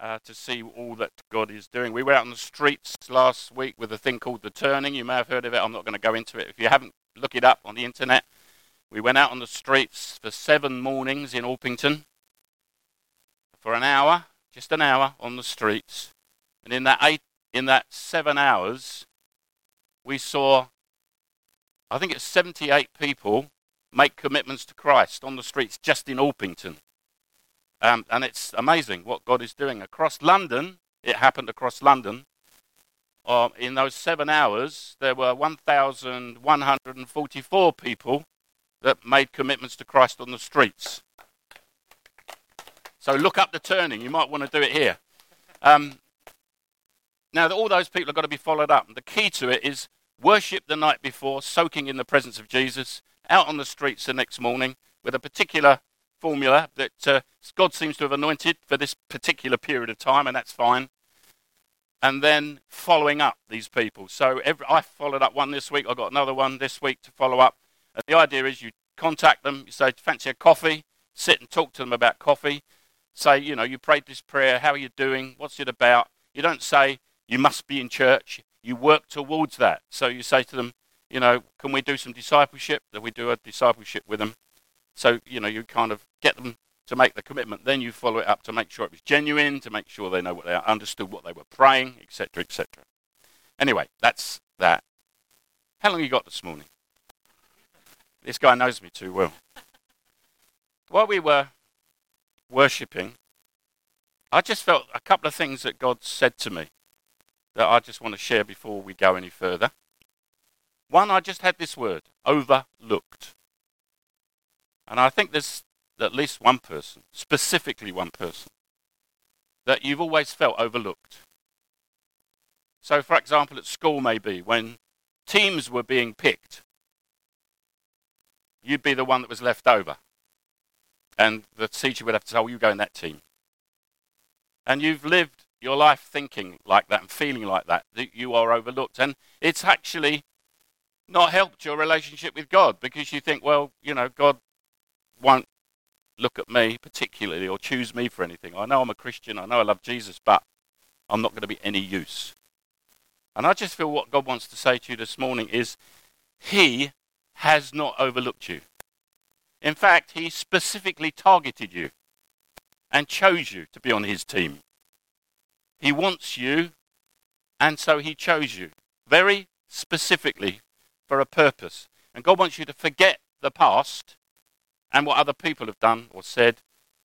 uh, to see all that God is doing. We were out on the streets last week with a thing called The Turning. You may have heard of it. I'm not going to go into it. If you haven't, look it up on the internet. We went out on the streets for seven mornings in Orpington for an hour, just an hour on the streets. And in that eight, in that seven hours, we saw, I think it's 78 people make commitments to Christ on the streets just in Orpington. Um, and it's amazing what God is doing. Across London, it happened across London. Uh, in those seven hours, there were 1,144 people that made commitments to Christ on the streets. So look up the turning. You might want to do it here. Um, now, all those people have got to be followed up. The key to it is worship the night before, soaking in the presence of Jesus, out on the streets the next morning with a particular formula that uh, God seems to have anointed for this particular period of time, and that's fine. And then following up these people. So every, I followed up one this week. I got another one this week to follow up. And the idea is you contact them, you say, fancy a coffee, sit and talk to them about coffee. Say, you know, you prayed this prayer, how are you doing? What's it about? You don't say, you must be in church. You work towards that. So you say to them, you know, can we do some discipleship? That we do a discipleship with them. So, you know, you kind of get them to make the commitment. Then you follow it up to make sure it was genuine, to make sure they know what they understood, what they were praying, etc., etc. Anyway, that's that. How long you got this morning? This guy knows me too well. While we were worshipping, I just felt a couple of things that God said to me that I just want to share before we go any further. One, I just had this word, overlooked. And I think there's at least one person, specifically one person, that you've always felt overlooked. So, for example, at school, maybe when teams were being picked, you'd be the one that was left over. And the teacher would have to say, Oh, you go in that team. And you've lived your life thinking like that and feeling like that, that you are overlooked. And it's actually not helped your relationship with God because you think, well, you know, God won't look at me particularly or choose me for anything. I know I'm a Christian, I know I love Jesus, but I'm not going to be any use. And I just feel what God wants to say to you this morning is He has not overlooked you. In fact, He specifically targeted you and chose you to be on His team. He wants you, and so He chose you very specifically for a purpose. And God wants you to forget the past and what other people have done or said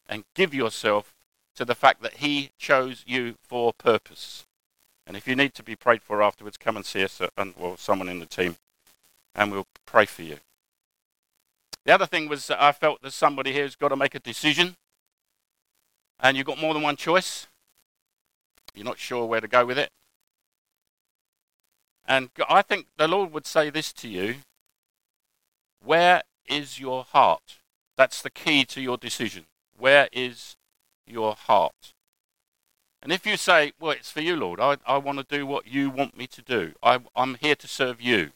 and give yourself to the fact that He chose you for purpose. And if you need to be prayed for afterwards, come and see us uh, and well, someone in the team, and we'll pray for you. The other thing was I felt there's somebody here who's got to make a decision, and you've got more than one choice. You're not sure where to go with it. And I think the Lord would say this to you Where is your heart? That's the key to your decision. Where is your heart? And if you say, Well, it's for you, Lord, I, I want to do what you want me to do, I, I'm here to serve you,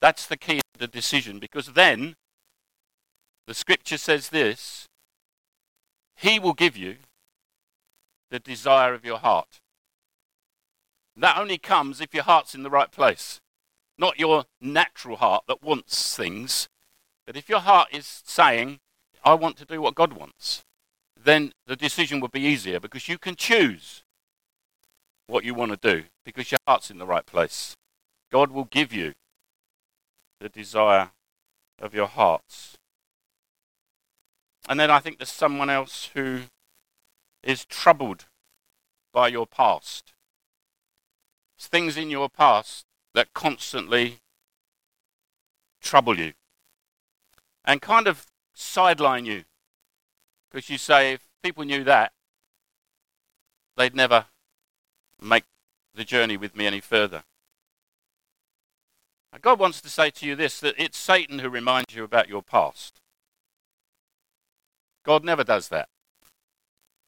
that's the key to the decision because then the scripture says this He will give you the desire of your heart. That only comes if your heart's in the right place, not your natural heart that wants things. But if your heart is saying, I want to do what God wants, then the decision would be easier because you can choose what you want to do because your heart's in the right place. God will give you the desire of your hearts. And then I think there's someone else who is troubled by your past. There's things in your past that constantly trouble you and kind of sideline you. Because you say, if people knew that, they'd never make the journey with me any further. And God wants to say to you this that it's Satan who reminds you about your past. God never does that.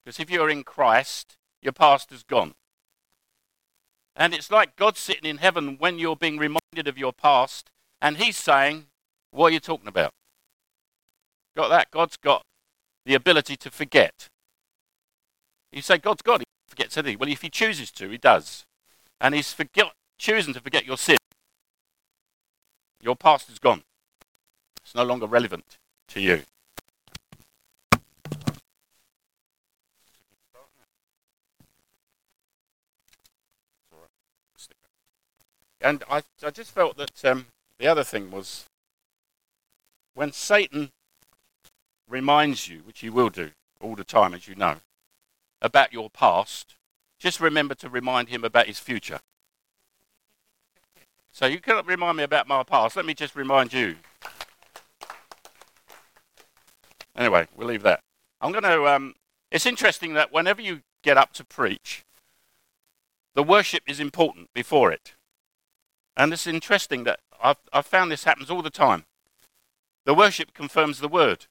Because if you're in Christ, your past is gone. And it's like God sitting in heaven when you're being reminded of your past, and He's saying, What are you talking about? Got that? God's got the ability to forget. You say, God's God, He forgets anything. Well, if he chooses to, he does. And he's forget, choosing to forget your sin. Your past is gone. It's no longer relevant to you. And I, I just felt that um, the other thing was when Satan reminds you, which he will do all the time, as you know, about your past, just remember to remind him about his future. So you cannot remind me about my past. Let me just remind you. Anyway, we'll leave that. I'm going to. Um, it's interesting that whenever you get up to preach, the worship is important before it. And it's interesting that I've, I've found this happens all the time. The worship confirms the word.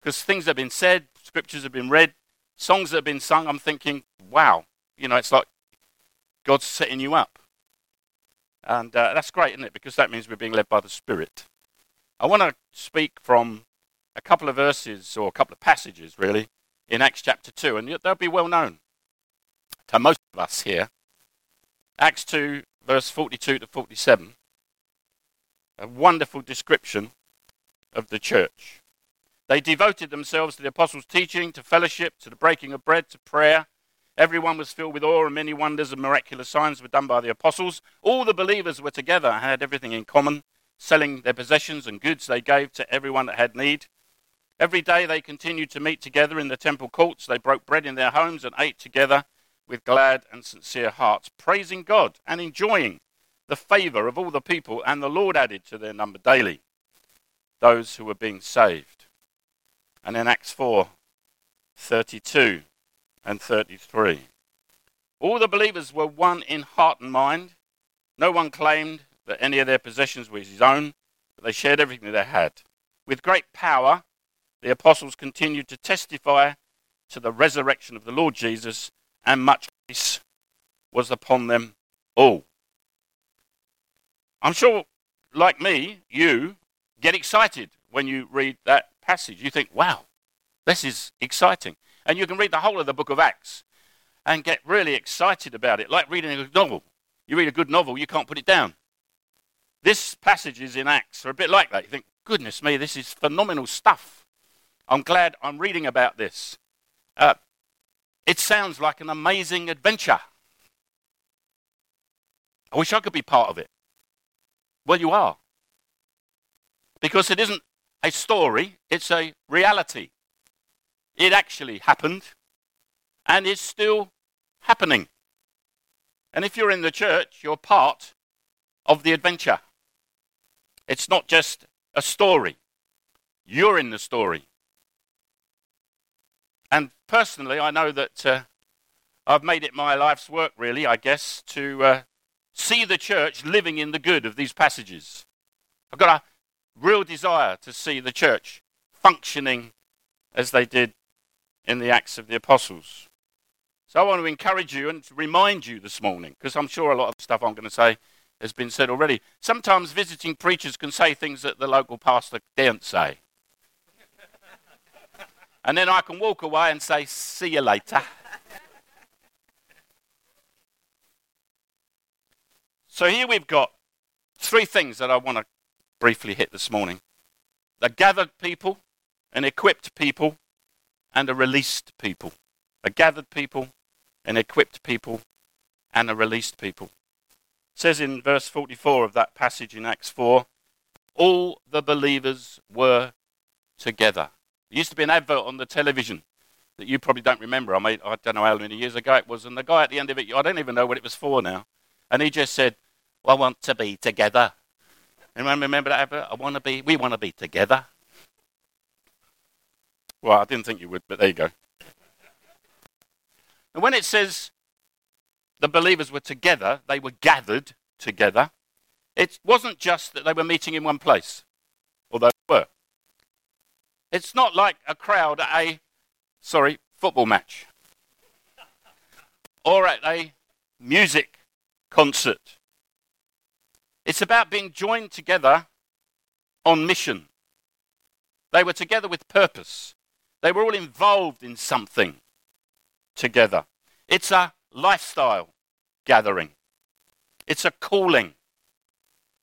Because things have been said, scriptures have been read, songs have been sung, I'm thinking, wow, you know, it's like God's setting you up. And uh, that's great, isn't it? Because that means we're being led by the Spirit. I want to speak from a couple of verses, or a couple of passages, really, in Acts chapter 2, and they'll be well known to most of us here. Acts 2, verse 42 to 47, a wonderful description of the church. They devoted themselves to the apostles' teaching, to fellowship, to the breaking of bread, to prayer. Everyone was filled with awe, and many wonders and miraculous signs were done by the apostles. All the believers were together and had everything in common, selling their possessions and goods they gave to everyone that had need. Every day they continued to meet together in the temple courts. They broke bread in their homes and ate together with glad and sincere hearts, praising God and enjoying the favor of all the people, and the Lord added to their number daily those who were being saved. And in Acts 4 32 and 33. All the believers were one in heart and mind. No one claimed that any of their possessions was his own, but they shared everything they had. With great power, the apostles continued to testify to the resurrection of the Lord Jesus, and much grace was upon them all. I'm sure, like me, you get excited when you read that passage. You think, wow, this is exciting. And you can read the whole of the book of Acts and get really excited about it, like reading a novel. You read a good novel, you can't put it down. This passages in Acts are a bit like that. You think, goodness me, this is phenomenal stuff. I'm glad I'm reading about this. Uh, it sounds like an amazing adventure. I wish I could be part of it. Well, you are. Because it isn't a story, it's a reality. It actually happened and is still happening. And if you're in the church, you're part of the adventure. It's not just a story, you're in the story. And personally, I know that uh, I've made it my life's work, really, I guess, to uh, see the church living in the good of these passages. I've got a real desire to see the church functioning as they did in the Acts of the Apostles. So I want to encourage you and remind you this morning, because I'm sure a lot of the stuff I'm going to say has been said already. Sometimes visiting preachers can say things that the local pastor daren't say. And then I can walk away and say, see you later. so here we've got three things that I want to briefly hit this morning the gathered people, an equipped people, and a released people. A gathered people, an equipped people, and a released people. It says in verse 44 of that passage in Acts 4 all the believers were together. Used to be an advert on the television that you probably don't remember. I made, I don't know how many years ago it was, and the guy at the end of it, I don't even know what it was for now, and he just said, well, "I want to be together." Anyone remember that advert? I want to be. We want to be together. Well, I didn't think you would, but there you go. And when it says the believers were together, they were gathered together, it wasn't just that they were meeting in one place, although they were. It's not like a crowd at a, sorry, football match or at a music concert. It's about being joined together on mission. They were together with purpose. They were all involved in something together. It's a lifestyle gathering. It's a calling.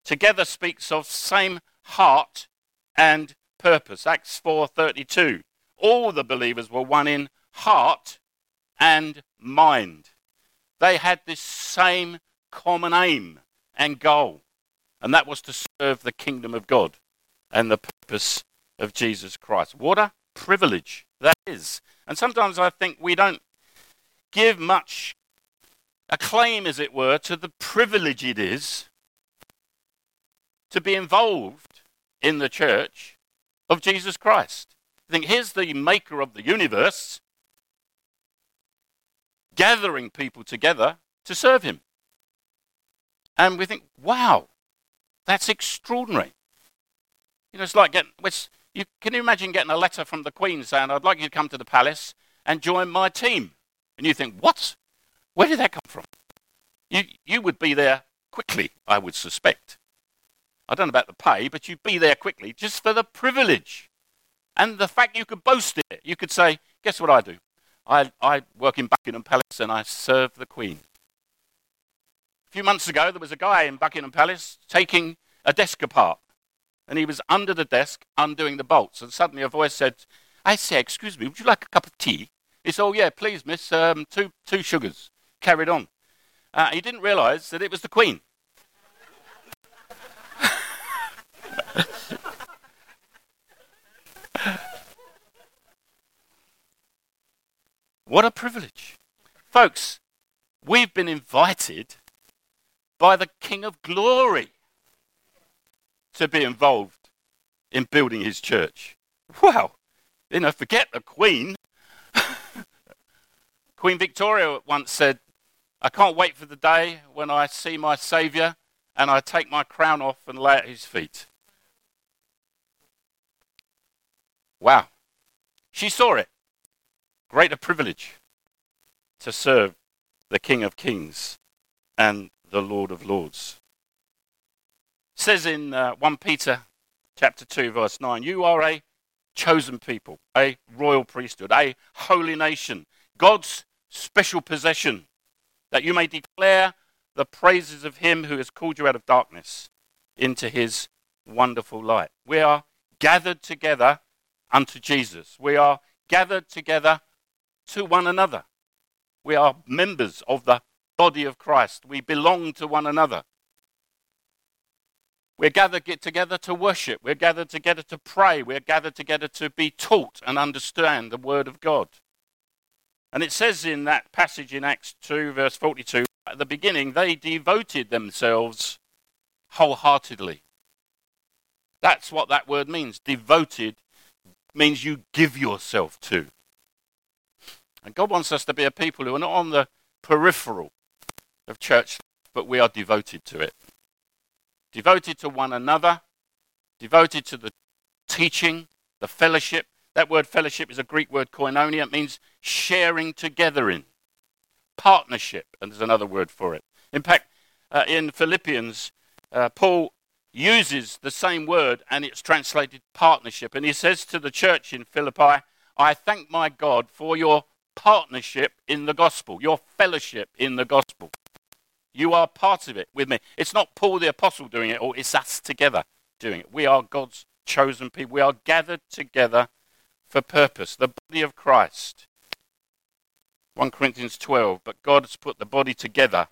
Together speaks of same heart and purpose. Acts 4:32. All the believers were one in heart and mind. They had this same common aim and goal, and that was to serve the kingdom of God and the purpose of Jesus Christ. What a privilege that is. And sometimes I think we don't give much acclaim, as it were, to the privilege it is to be involved in the church of Jesus Christ. I think here's the maker of the universe gathering people together to serve him. And we think, wow, that's extraordinary. You know, it's like getting, you, can you imagine getting a letter from the Queen saying, I'd like you to come to the palace and join my team? And you think, what? Where did that come from? You, you would be there quickly, I would suspect. I don't know about the pay, but you'd be there quickly just for the privilege. And the fact you could boast it. You could say, guess what I do? I, I work in Buckingham Palace and I serve the Queen. A few months ago, there was a guy in Buckingham Palace taking a desk apart. And he was under the desk undoing the bolts. And suddenly a voice said, I say, excuse me, would you like a cup of tea? He said, oh, yeah, please, miss, um, two, two sugars. Carried on. Uh, he didn't realize that it was the Queen. What a privilege. Folks, we've been invited by the King of Glory to be involved in building his church. Wow. You know, forget the Queen. Queen Victoria once said, I can't wait for the day when I see my Saviour and I take my crown off and lay at his feet. Wow. She saw it greater privilege to serve the King of Kings and the Lord of Lords. It says in uh, 1 Peter chapter 2 verse 9, you are a chosen people, a royal priesthood, a holy nation, God's special possession, that you may declare the praises of him who has called you out of darkness into his wonderful light. We are gathered together unto Jesus. We are gathered together to one another. We are members of the body of Christ. We belong to one another. We're gathered together to worship. We're gathered together to pray. We're gathered together to be taught and understand the Word of God. And it says in that passage in Acts 2, verse 42, at the beginning, they devoted themselves wholeheartedly. That's what that word means. Devoted means you give yourself to. And God wants us to be a people who are not on the peripheral of church, but we are devoted to it. Devoted to one another, devoted to the teaching, the fellowship. That word fellowship is a Greek word koinonia. It means sharing together in. Partnership, and there's another word for it. In fact, uh, in Philippians, uh, Paul uses the same word and it's translated partnership. And he says to the church in Philippi, I thank my God for your partnership in the gospel, your fellowship in the gospel. You are part of it with me. It's not Paul the apostle doing it, or it's us together doing it. We are God's chosen people. We are gathered together for purpose, the body of Christ. 1 Corinthians 12, but God has put the body together,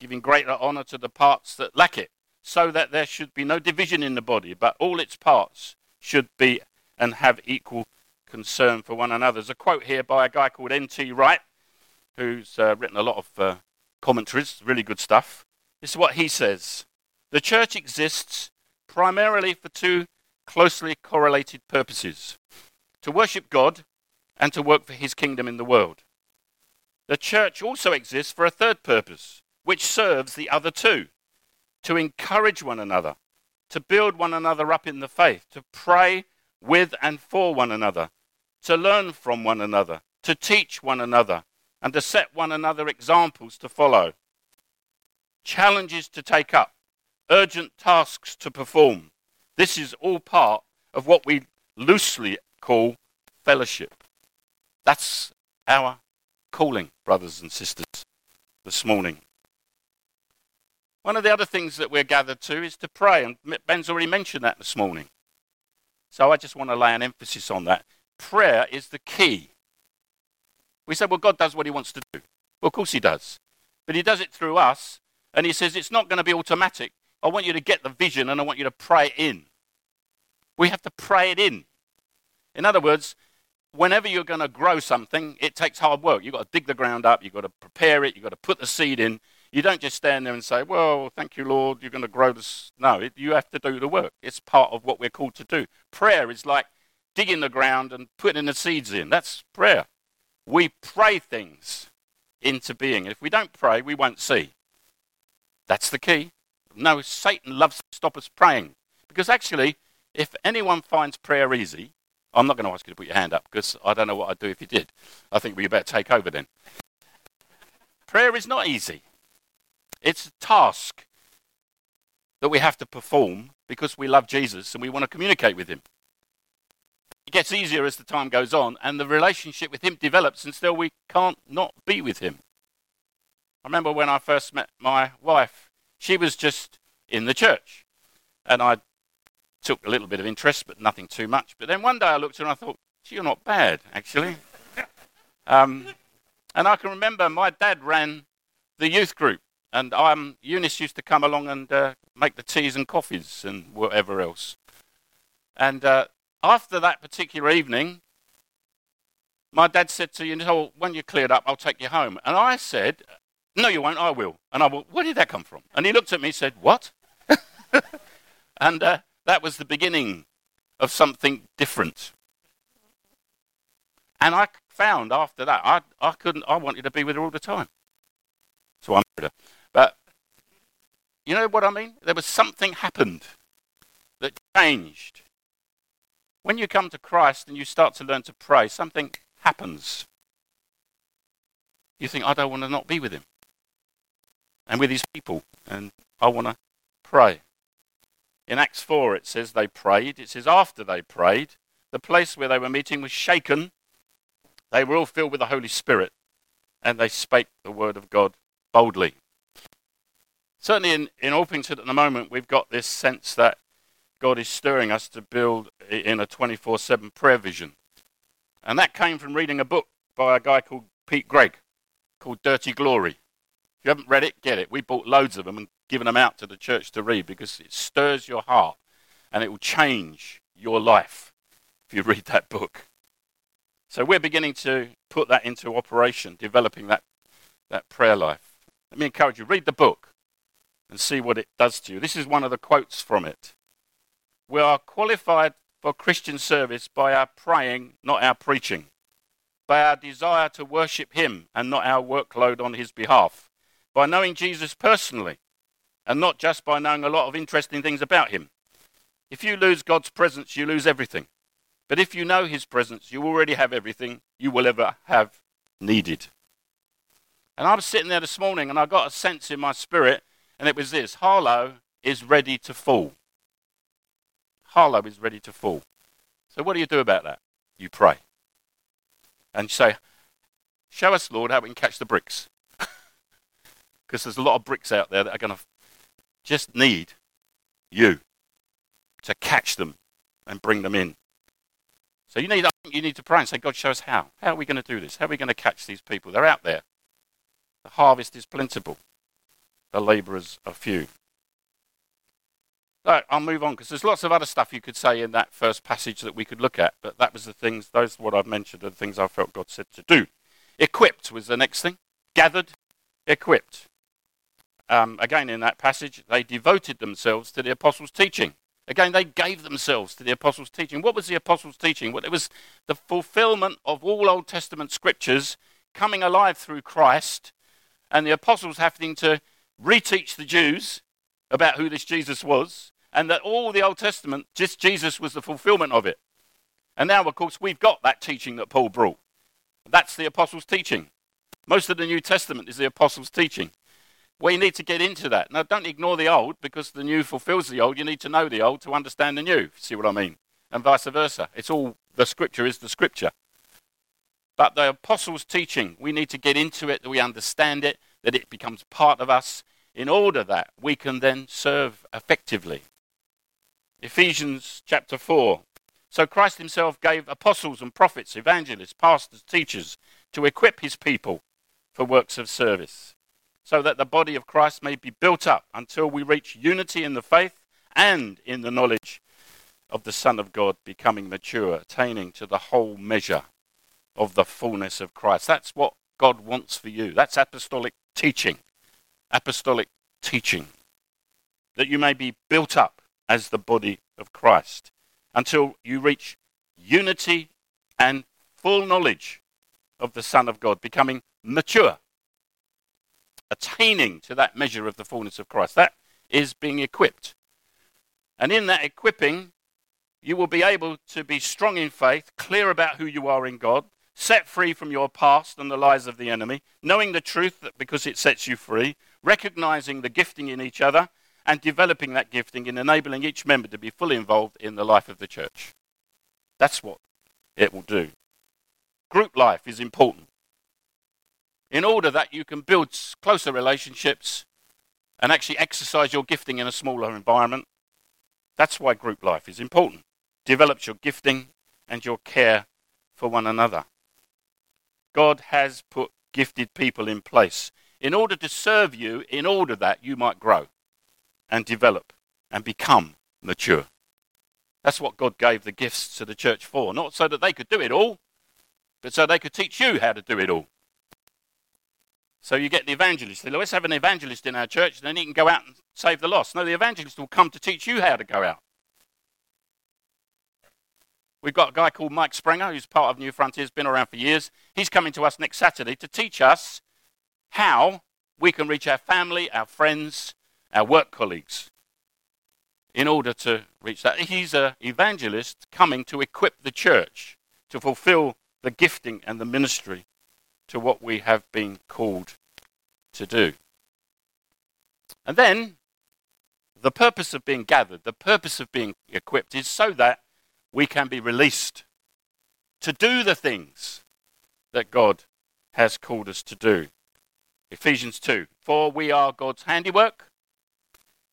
giving greater honor to the parts that lack it, so that there should be no division in the body, but all its parts should be and have equal concern for one another. There's a quote here by a guy called N.T. Wright, who's uh, written a lot of uh, commentaries, really good stuff. This is what he says The church exists primarily for two closely correlated purposes to worship God and to work for his kingdom in the world. The church also exists for a third purpose, which serves the other two to encourage one another, to build one another up in the faith, to pray with and for one another, to learn from one another, to teach one another, and to set one another examples to follow. Challenges to take up, urgent tasks to perform. This is all part of what we loosely call fellowship. That's our calling, brothers and sisters, this morning. One of the other things that we're gathered to is to pray, and Ben's already mentioned that this morning. So I just want to lay an emphasis on that. Prayer is the key. We say, well, God does what he wants to do. Well, of course he does. But he does it through us, and he says it's not going to be automatic. I want you to get the vision and I want you to pray it in. We have to pray it in. In other words, whenever you're going to grow something, it takes hard work. You've got to dig the ground up, you've got to prepare it, you've got to put the seed in. You don't just stand there and say, Well, thank you, Lord, you're going to grow this. No, it, you have to do the work. It's part of what we're called to do. Prayer is like digging the ground and putting the seeds in. That's prayer. We pray things into being. If we don't pray, we won't see. That's the key. No, Satan loves to stop us praying. Because actually, if anyone finds prayer easy, I'm not going to ask you to put your hand up because I don't know what I'd do if you did. I think we better take over then. prayer is not easy. It's a task that we have to perform because we love Jesus and we want to communicate with him. It gets easier as the time goes on and the relationship with him develops and still we can't not be with him. I remember when I first met my wife, she was just in the church. And I took a little bit of interest, but nothing too much. But then one day I looked at her and I thought, you're not bad, actually. um, and I can remember my dad ran the youth group, and um, Eunice used to come along and uh, make the teas and coffees and whatever else. And uh, after that particular evening, my dad said to you, oh, when you're cleared up, I'll take you home. And I said, no, you won't, I will. And I went, where did that come from? And he looked at me and said, what? and uh, that was the beginning of something different. And I found after that, I, I couldn't, I wanted to be with her all the time. So I'm with her. But you know what I mean? There was something happened that changed. When you come to Christ and you start to learn to pray, something happens. You think, I don't want to not be with him and with his people, and I want to pray. In Acts 4, it says they prayed. It says after they prayed, the place where they were meeting was shaken. They were all filled with the Holy Spirit, and they spake the word of God boldly. Certainly in, in Orpington at the moment, we've got this sense that God is stirring us to build in a 24 7 prayer vision. And that came from reading a book by a guy called Pete Greig called Dirty Glory. If you haven't read it, get it. We bought loads of them and given them out to the church to read because it stirs your heart and it will change your life if you read that book. So we're beginning to put that into operation, developing that, that prayer life. Let me encourage you, read the book and see what it does to you. This is one of the quotes from it. We are qualified for Christian service by our praying, not our preaching, by our desire to worship Him and not our workload on His behalf, by knowing Jesus personally and not just by knowing a lot of interesting things about Him. If you lose God's presence, you lose everything. But if you know His presence, you already have everything you will ever have needed. And I was sitting there this morning and I got a sense in my spirit, and it was this Harlow is ready to fall. Harlow is ready to fall. So, what do you do about that? You pray. And you say, Show us, Lord, how we can catch the bricks. Because there's a lot of bricks out there that are going to just need you to catch them and bring them in. So you need, I think you need to pray and say, God, show us how. How are we going to do this? How are we going to catch these people? They're out there. The harvest is plentiful. The labourers are few. I'll move on because there's lots of other stuff you could say in that first passage that we could look at, but that was the things, those what I've mentioned are the things I felt God said to do. Equipped was the next thing. Gathered, equipped um, again in that passage, they devoted themselves to the apostles' teaching. Again, they gave themselves to the apostles' teaching. What was the apostles' teaching? Well, it was the fulfillment of all Old Testament scriptures coming alive through Christ, and the apostles having to reteach the Jews about who this Jesus was, and that all the Old Testament, just Jesus was the fulfillment of it. And now, of course, we've got that teaching that Paul brought. That's the apostles' teaching. Most of the New Testament is the apostles' teaching. You need to get into that. Now, don't ignore the old because the new fulfills the old. You need to know the old to understand the new. See what I mean? And vice versa. It's all the scripture is the scripture. But the apostles' teaching, we need to get into it, that we understand it, that it becomes part of us, in order that we can then serve effectively. Ephesians chapter 4. So Christ himself gave apostles and prophets, evangelists, pastors, teachers to equip his people for works of service, so that the body of Christ may be built up until we reach unity in the faith and in the knowledge of the Son of God, becoming mature, attaining to the whole measure of the fullness of Christ. That's what God wants for you. That's apostolic teaching. Apostolic teaching. That you may be built up as the body of Christ until you reach unity and full knowledge of the Son of God, becoming mature, attaining to that measure of the fullness of Christ. That is being equipped. And in that equipping, you will be able to be strong in faith, clear about who you are in God, set free from your past and the lies of the enemy, knowing the truth that because it sets you free, recognizing the gifting in each other, and developing that gifting in enabling each member to be fully involved in the life of the church. That's what it will do. Group life is important in order that you can build closer relationships and actually exercise your gifting in a smaller environment. That's why group life is important. Develops your gifting and your care for one another. God has put gifted people in place in order to serve you, in order that you might grow and develop and become mature. That's what God gave the gifts to the church for, not so that they could do it all, but so they could teach you how to do it all. So you get the evangelist. Let's have an evangelist in our church, and then he can go out and save the lost. No, the evangelist will come to teach you how to go out. We've got a guy called Mike Springer, who's part of New Frontiers, been around for years. He's coming to us next Saturday to teach us how we can reach our family, our friends, our work colleagues in order to reach that. He's an evangelist coming to equip the church to fulfill the gifting and the ministry to what we have been called to do. And then, the purpose of being gathered, the purpose of being equipped is so that we can be released to do the things that God has called us to do. Ephesians 2 For we are God's handiwork,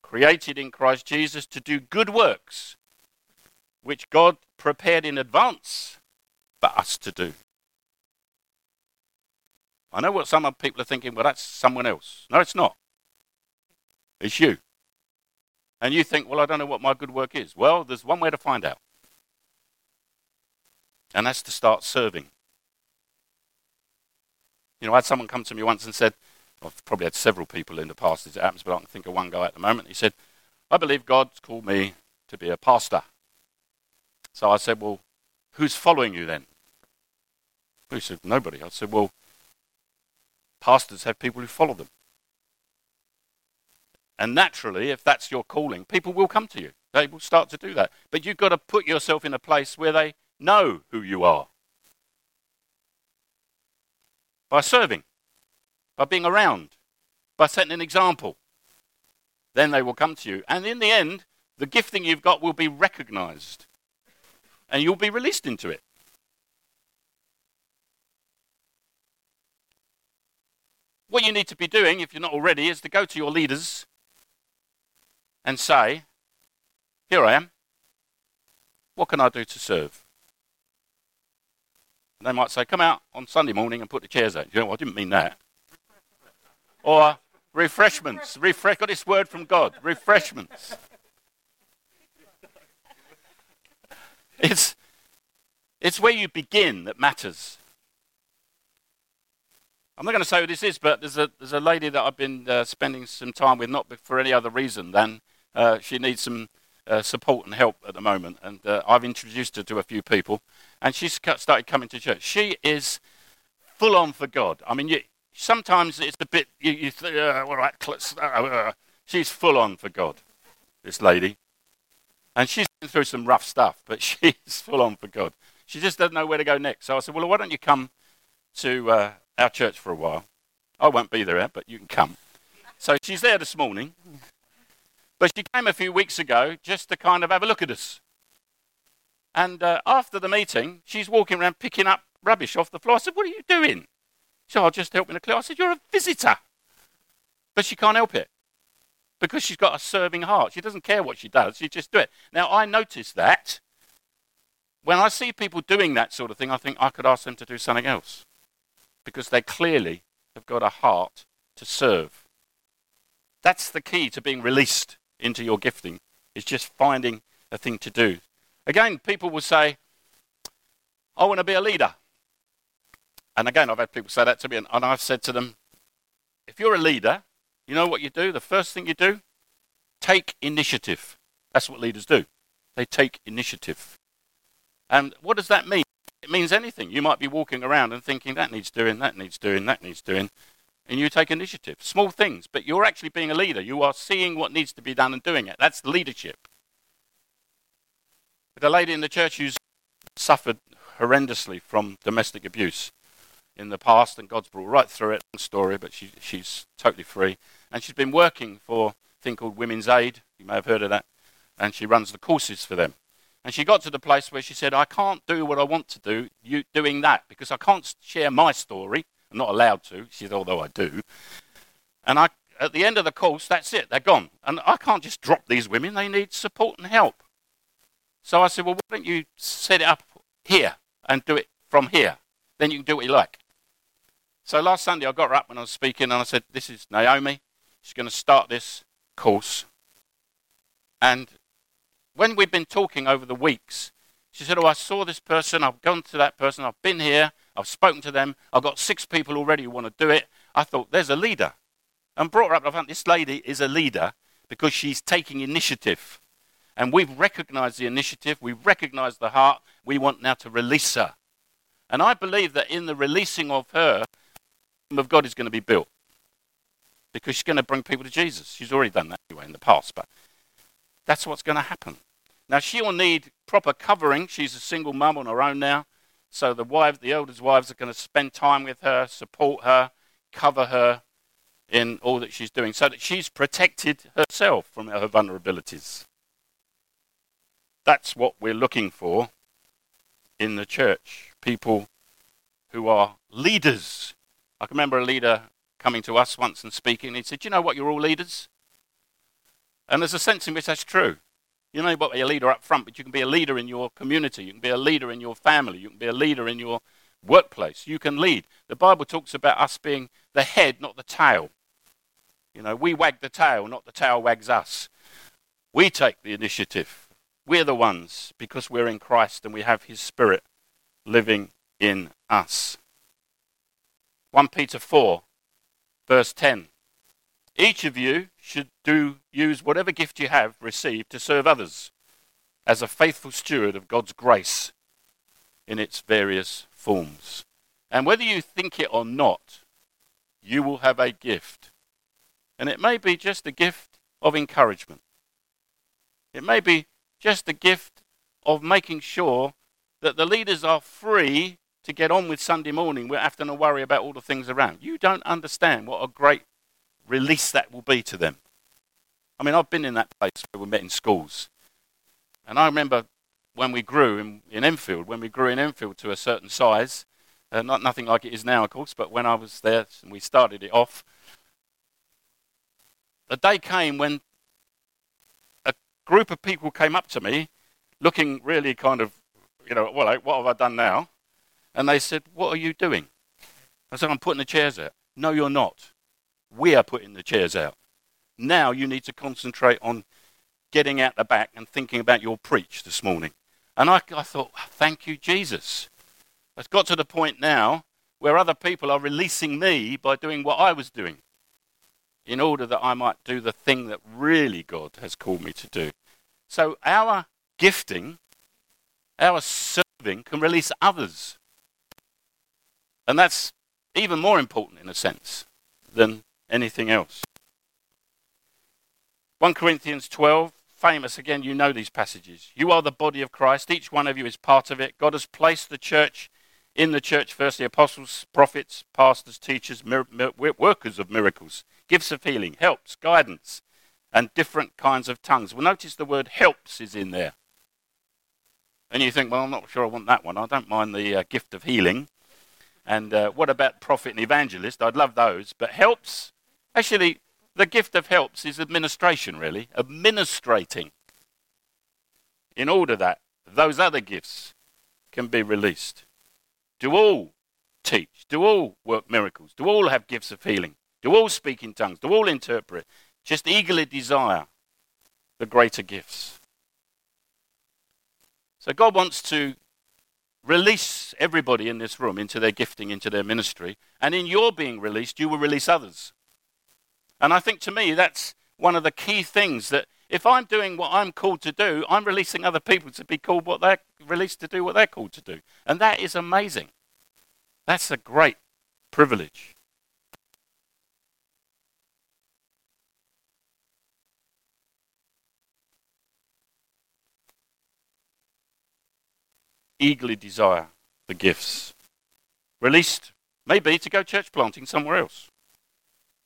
created in Christ Jesus to do good works, which God prepared in advance for us to do. I know what some people are thinking, well, that's someone else. No, it's not. It's you. And you think, well, I don't know what my good work is. Well, there's one way to find out. And that's to start serving. You know, I had someone come to me once and said, I've probably had several people in the past as it happens, but I can think of one guy at the moment. He said, I believe God's called me to be a pastor. So I said, Well, who's following you then? He said, Nobody. I said, Well, pastors have people who follow them. And naturally, if that's your calling, people will come to you. They will start to do that. But you've got to put yourself in a place where they know who you are by serving by being around, by setting an example. Then they will come to you. And in the end, the gifting you've got will be recognized. And you'll be released into it. What you need to be doing, if you're not already, is to go to your leaders and say, Here I am. What can I do to serve? They might say, Come out on Sunday morning and put the chairs out. You know, I didn't mean that or refreshments. Refresh, got this word from God. Refreshments. It's, it's where you begin that matters. I'm not going to say who this is, but there's a, there's a lady that I've been uh, spending some time with, not for any other reason than uh, she needs some uh, support and help at the moment. And uh, I've introduced her to a few people, and she's started coming to church. She is full on for God. I mean, you, sometimes it's a bit, you, you uh, all right, uh, uh, she's full on for God, this lady. And she's been through some rough stuff, but she's full on for God. She just doesn't know where to go next. So I said, well, why don't you come to uh, our church for a while? I won't be there, but you can come. So she's there this morning. But she came a few weeks ago just to kind of have a look at us. And uh, after the meeting, she's walking around picking up rubbish off the floor. I said, What are you doing? She said, I'll just helping to clear. I said, You're a visitor. But she can't help it because she's got a serving heart. She doesn't care what she does, she just do it. Now, I notice that. When I see people doing that sort of thing, I think I could ask them to do something else because they clearly have got a heart to serve. That's the key to being released into your gifting, is just finding a thing to do. Again, people will say, I want to be a leader. And again, I've had people say that to me, and, and I've said to them, if you're a leader, you know what you do? The first thing you do? Take initiative. That's what leaders do. They take initiative. And what does that mean? It means anything. You might be walking around and thinking, that needs doing, that needs doing, that needs doing. And you take initiative. Small things, but you're actually being a leader. You are seeing what needs to be done and doing it. That's leadership. A lady in the church who's suffered horrendously from domestic abuse in the past, and God's brought right through it. Long story, but she, she's totally free. And she's been working for a thing called Women's Aid. You may have heard of that. And she runs the courses for them. And she got to the place where she said, I can't do what I want to do you, doing that because I can't share my story. I'm not allowed to. She said, although I do. And I, at the end of the course, that's it. They're gone. And I can't just drop these women. They need support and help. So I said, well, why don't you set it up here and do it from here? Then you can do what you like. So last Sunday, I got her up when I was speaking and I said, This is Naomi. She's going to start this course. And when we've been talking over the weeks, she said, Oh, I saw this person. I've gone to that person. I've been here. I've spoken to them. I've got six people already who want to do it. I thought, There's a leader. And brought her up. I found this lady is a leader because she's taking initiative. And we've recognized the initiative. We've recognized the heart. We want now to release her. And I believe that in the releasing of her, the kingdom of God is going to be built because she's going to bring people to Jesus. She's already done that anyway in the past, but that's what's going to happen. Now she will need proper covering. She's a single mum on her own now, so the wives, the elders' wives, are going to spend time with her, support her, cover her in all that she's doing, so that she's protected herself from her vulnerabilities. That's what we're looking for in the church. People who are leaders I can remember a leader coming to us once and speaking. And he said, You know what? You're all leaders. And there's a sense in which that's true. You know what? You're a leader up front, but you can be a leader in your community. You can be a leader in your family. You can be a leader in your workplace. You can lead. The Bible talks about us being the head, not the tail. You know, we wag the tail, not the tail wags us. We take the initiative. We're the ones because we're in Christ and we have His Spirit living in us. 1 Peter 4, verse 10. Each of you should do use whatever gift you have received to serve others as a faithful steward of God's grace in its various forms. And whether you think it or not, you will have a gift. And it may be just a gift of encouragement. It may be just a gift of making sure that the leaders are free to get on with Sunday morning without having to worry about all the things around. You don't understand what a great release that will be to them. I mean, I've been in that place where we met in schools. And I remember when we grew in, in Enfield, when we grew in Enfield to a certain size, uh, not nothing like it is now, of course, but when I was there and we started it off, the day came when a group of people came up to me looking really kind of, you know, well, what have I done now? And they said, What are you doing? I said, I'm putting the chairs out. No, you're not. We are putting the chairs out. Now you need to concentrate on getting out the back and thinking about your preach this morning. And I, I thought, Thank you, Jesus. It's got to the point now where other people are releasing me by doing what I was doing in order that I might do the thing that really God has called me to do. So our gifting, our serving can release others and that's even more important in a sense than anything else. 1 Corinthians 12, famous again, you know these passages. You are the body of Christ, each one of you is part of it. God has placed the church in the church first the apostles, prophets, pastors, teachers, mir- mir- workers of miracles, gifts of healing, helps, guidance, and different kinds of tongues. Well, notice the word helps is in there. And you think, well, I'm not sure I want that one. I don't mind the uh, gift of healing. And uh, what about prophet and evangelist? I'd love those. But helps, actually, the gift of helps is administration, really, administrating in order that those other gifts can be released. Do all teach? Do all work miracles? Do all have gifts of healing? Do all speak in tongues? Do all interpret? Just eagerly desire the greater gifts. So God wants to release everybody in this room into their gifting, into their ministry. And in your being released, you will release others. And I think to me, that's one of the key things that if I'm doing what I'm called to do, I'm releasing other people to be called what they're released to do what they're called to do. And that is amazing. That's a great privilege. Eagerly desire the gifts. Released, maybe to go church planting somewhere else.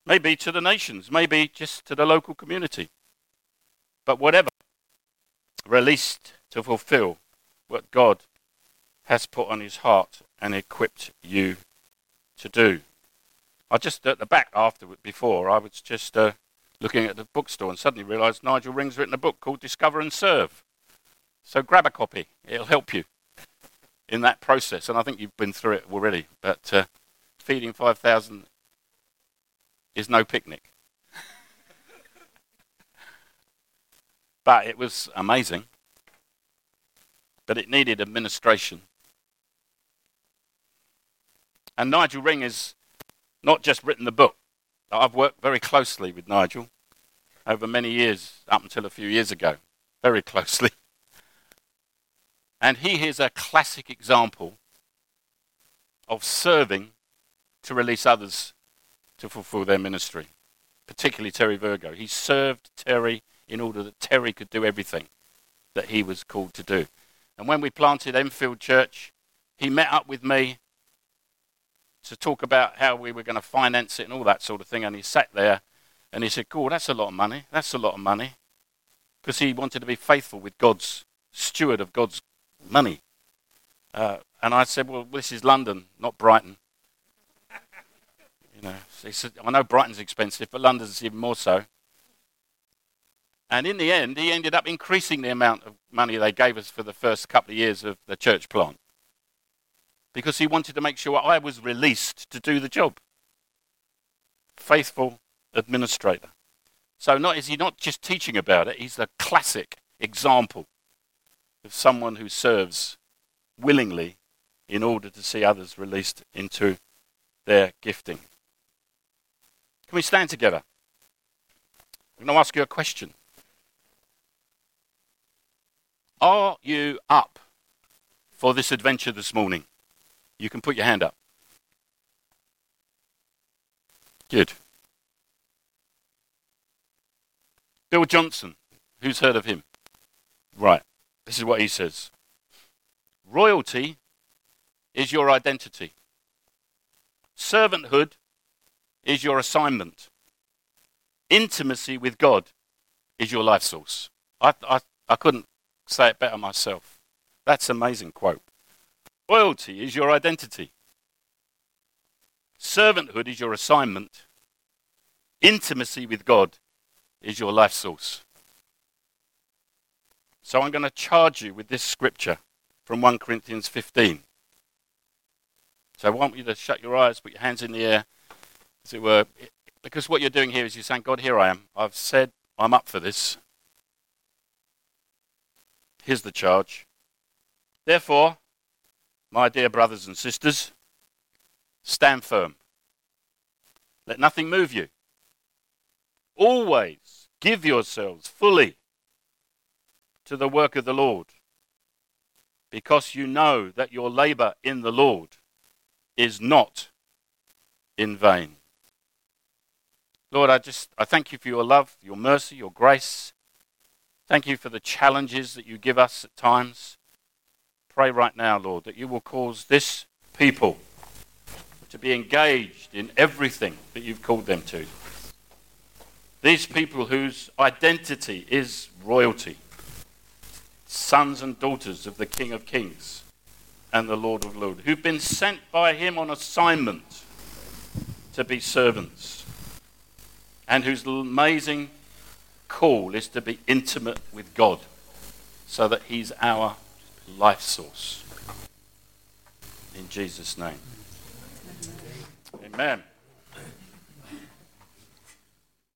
Maybe to the nations, maybe just to the local community. But whatever, released to fulfill what God has put on his heart and equipped you to do. I just at the back after before I was just uh, looking at the bookstore and suddenly realised Nigel Ring's written a book called Discover and Serve. So grab a copy; it'll help you in that process. And I think you've been through it already. But uh, feeding five thousand is no picnic. but it was amazing. But it needed administration. And Nigel Ring has not just written the book. I've worked very closely with Nigel over many years, up until a few years ago. Very closely. And he is a classic example of serving to release others to fulfill their ministry, particularly Terry Virgo. He served Terry in order that Terry could do everything that he was called to do. And when we planted Enfield Church, he met up with me to talk about how we were going to finance it and all that sort of thing. And he sat there and he said, Cool, that's a lot of money. That's a lot of money. Because he wanted to be faithful with God's steward of God's money. Uh, and I said, Well, this is London, not Brighton. You know, he I know Brighton's expensive, but London's even more so. And in the end, he ended up increasing the amount of money they gave us for the first couple of years of the church plant. Because he wanted to make sure I was released to do the job. Faithful administrator. So not is he not just teaching about it, he's the classic example of someone who serves willingly in order to see others released into their gifting. Can we stand together? I'm going to ask you a question. Are you up for this adventure this morning? You can put your hand up. Good. Bill Johnson. Who's heard of him? Right. This is what he says Royalty is your identity, servanthood is your assignment. Intimacy with God is your life source. I, I, I couldn't say it better myself. That's an amazing quote. Loyalty is your identity. Servanthood is your assignment. Intimacy with God is your life source. So I'm going to charge you with this scripture from 1 Corinthians 15. So I want you to shut your eyes, put your hands in the air, as it were, because what you're doing here is you're saying, God, here I am. I've said I'm up for this. Here's the charge. Therefore, my dear brothers and sisters, stand firm. Let nothing move you. Always give yourselves fully to the work of the Lord, because you know that your labor in the Lord is not in vain. Lord, I just I thank you for your love, your mercy, your grace. Thank you for the challenges that you give us at times. Pray right now, Lord, that you will cause this people to be engaged in everything that you've called them to. These people whose identity is royalty. sons and daughters of the King of Kings and the Lord of Lords, who've been sent by him on assignment to be servants, and whose amazing call is to be intimate with God so that he's our life source. In Jesus' name. Amen.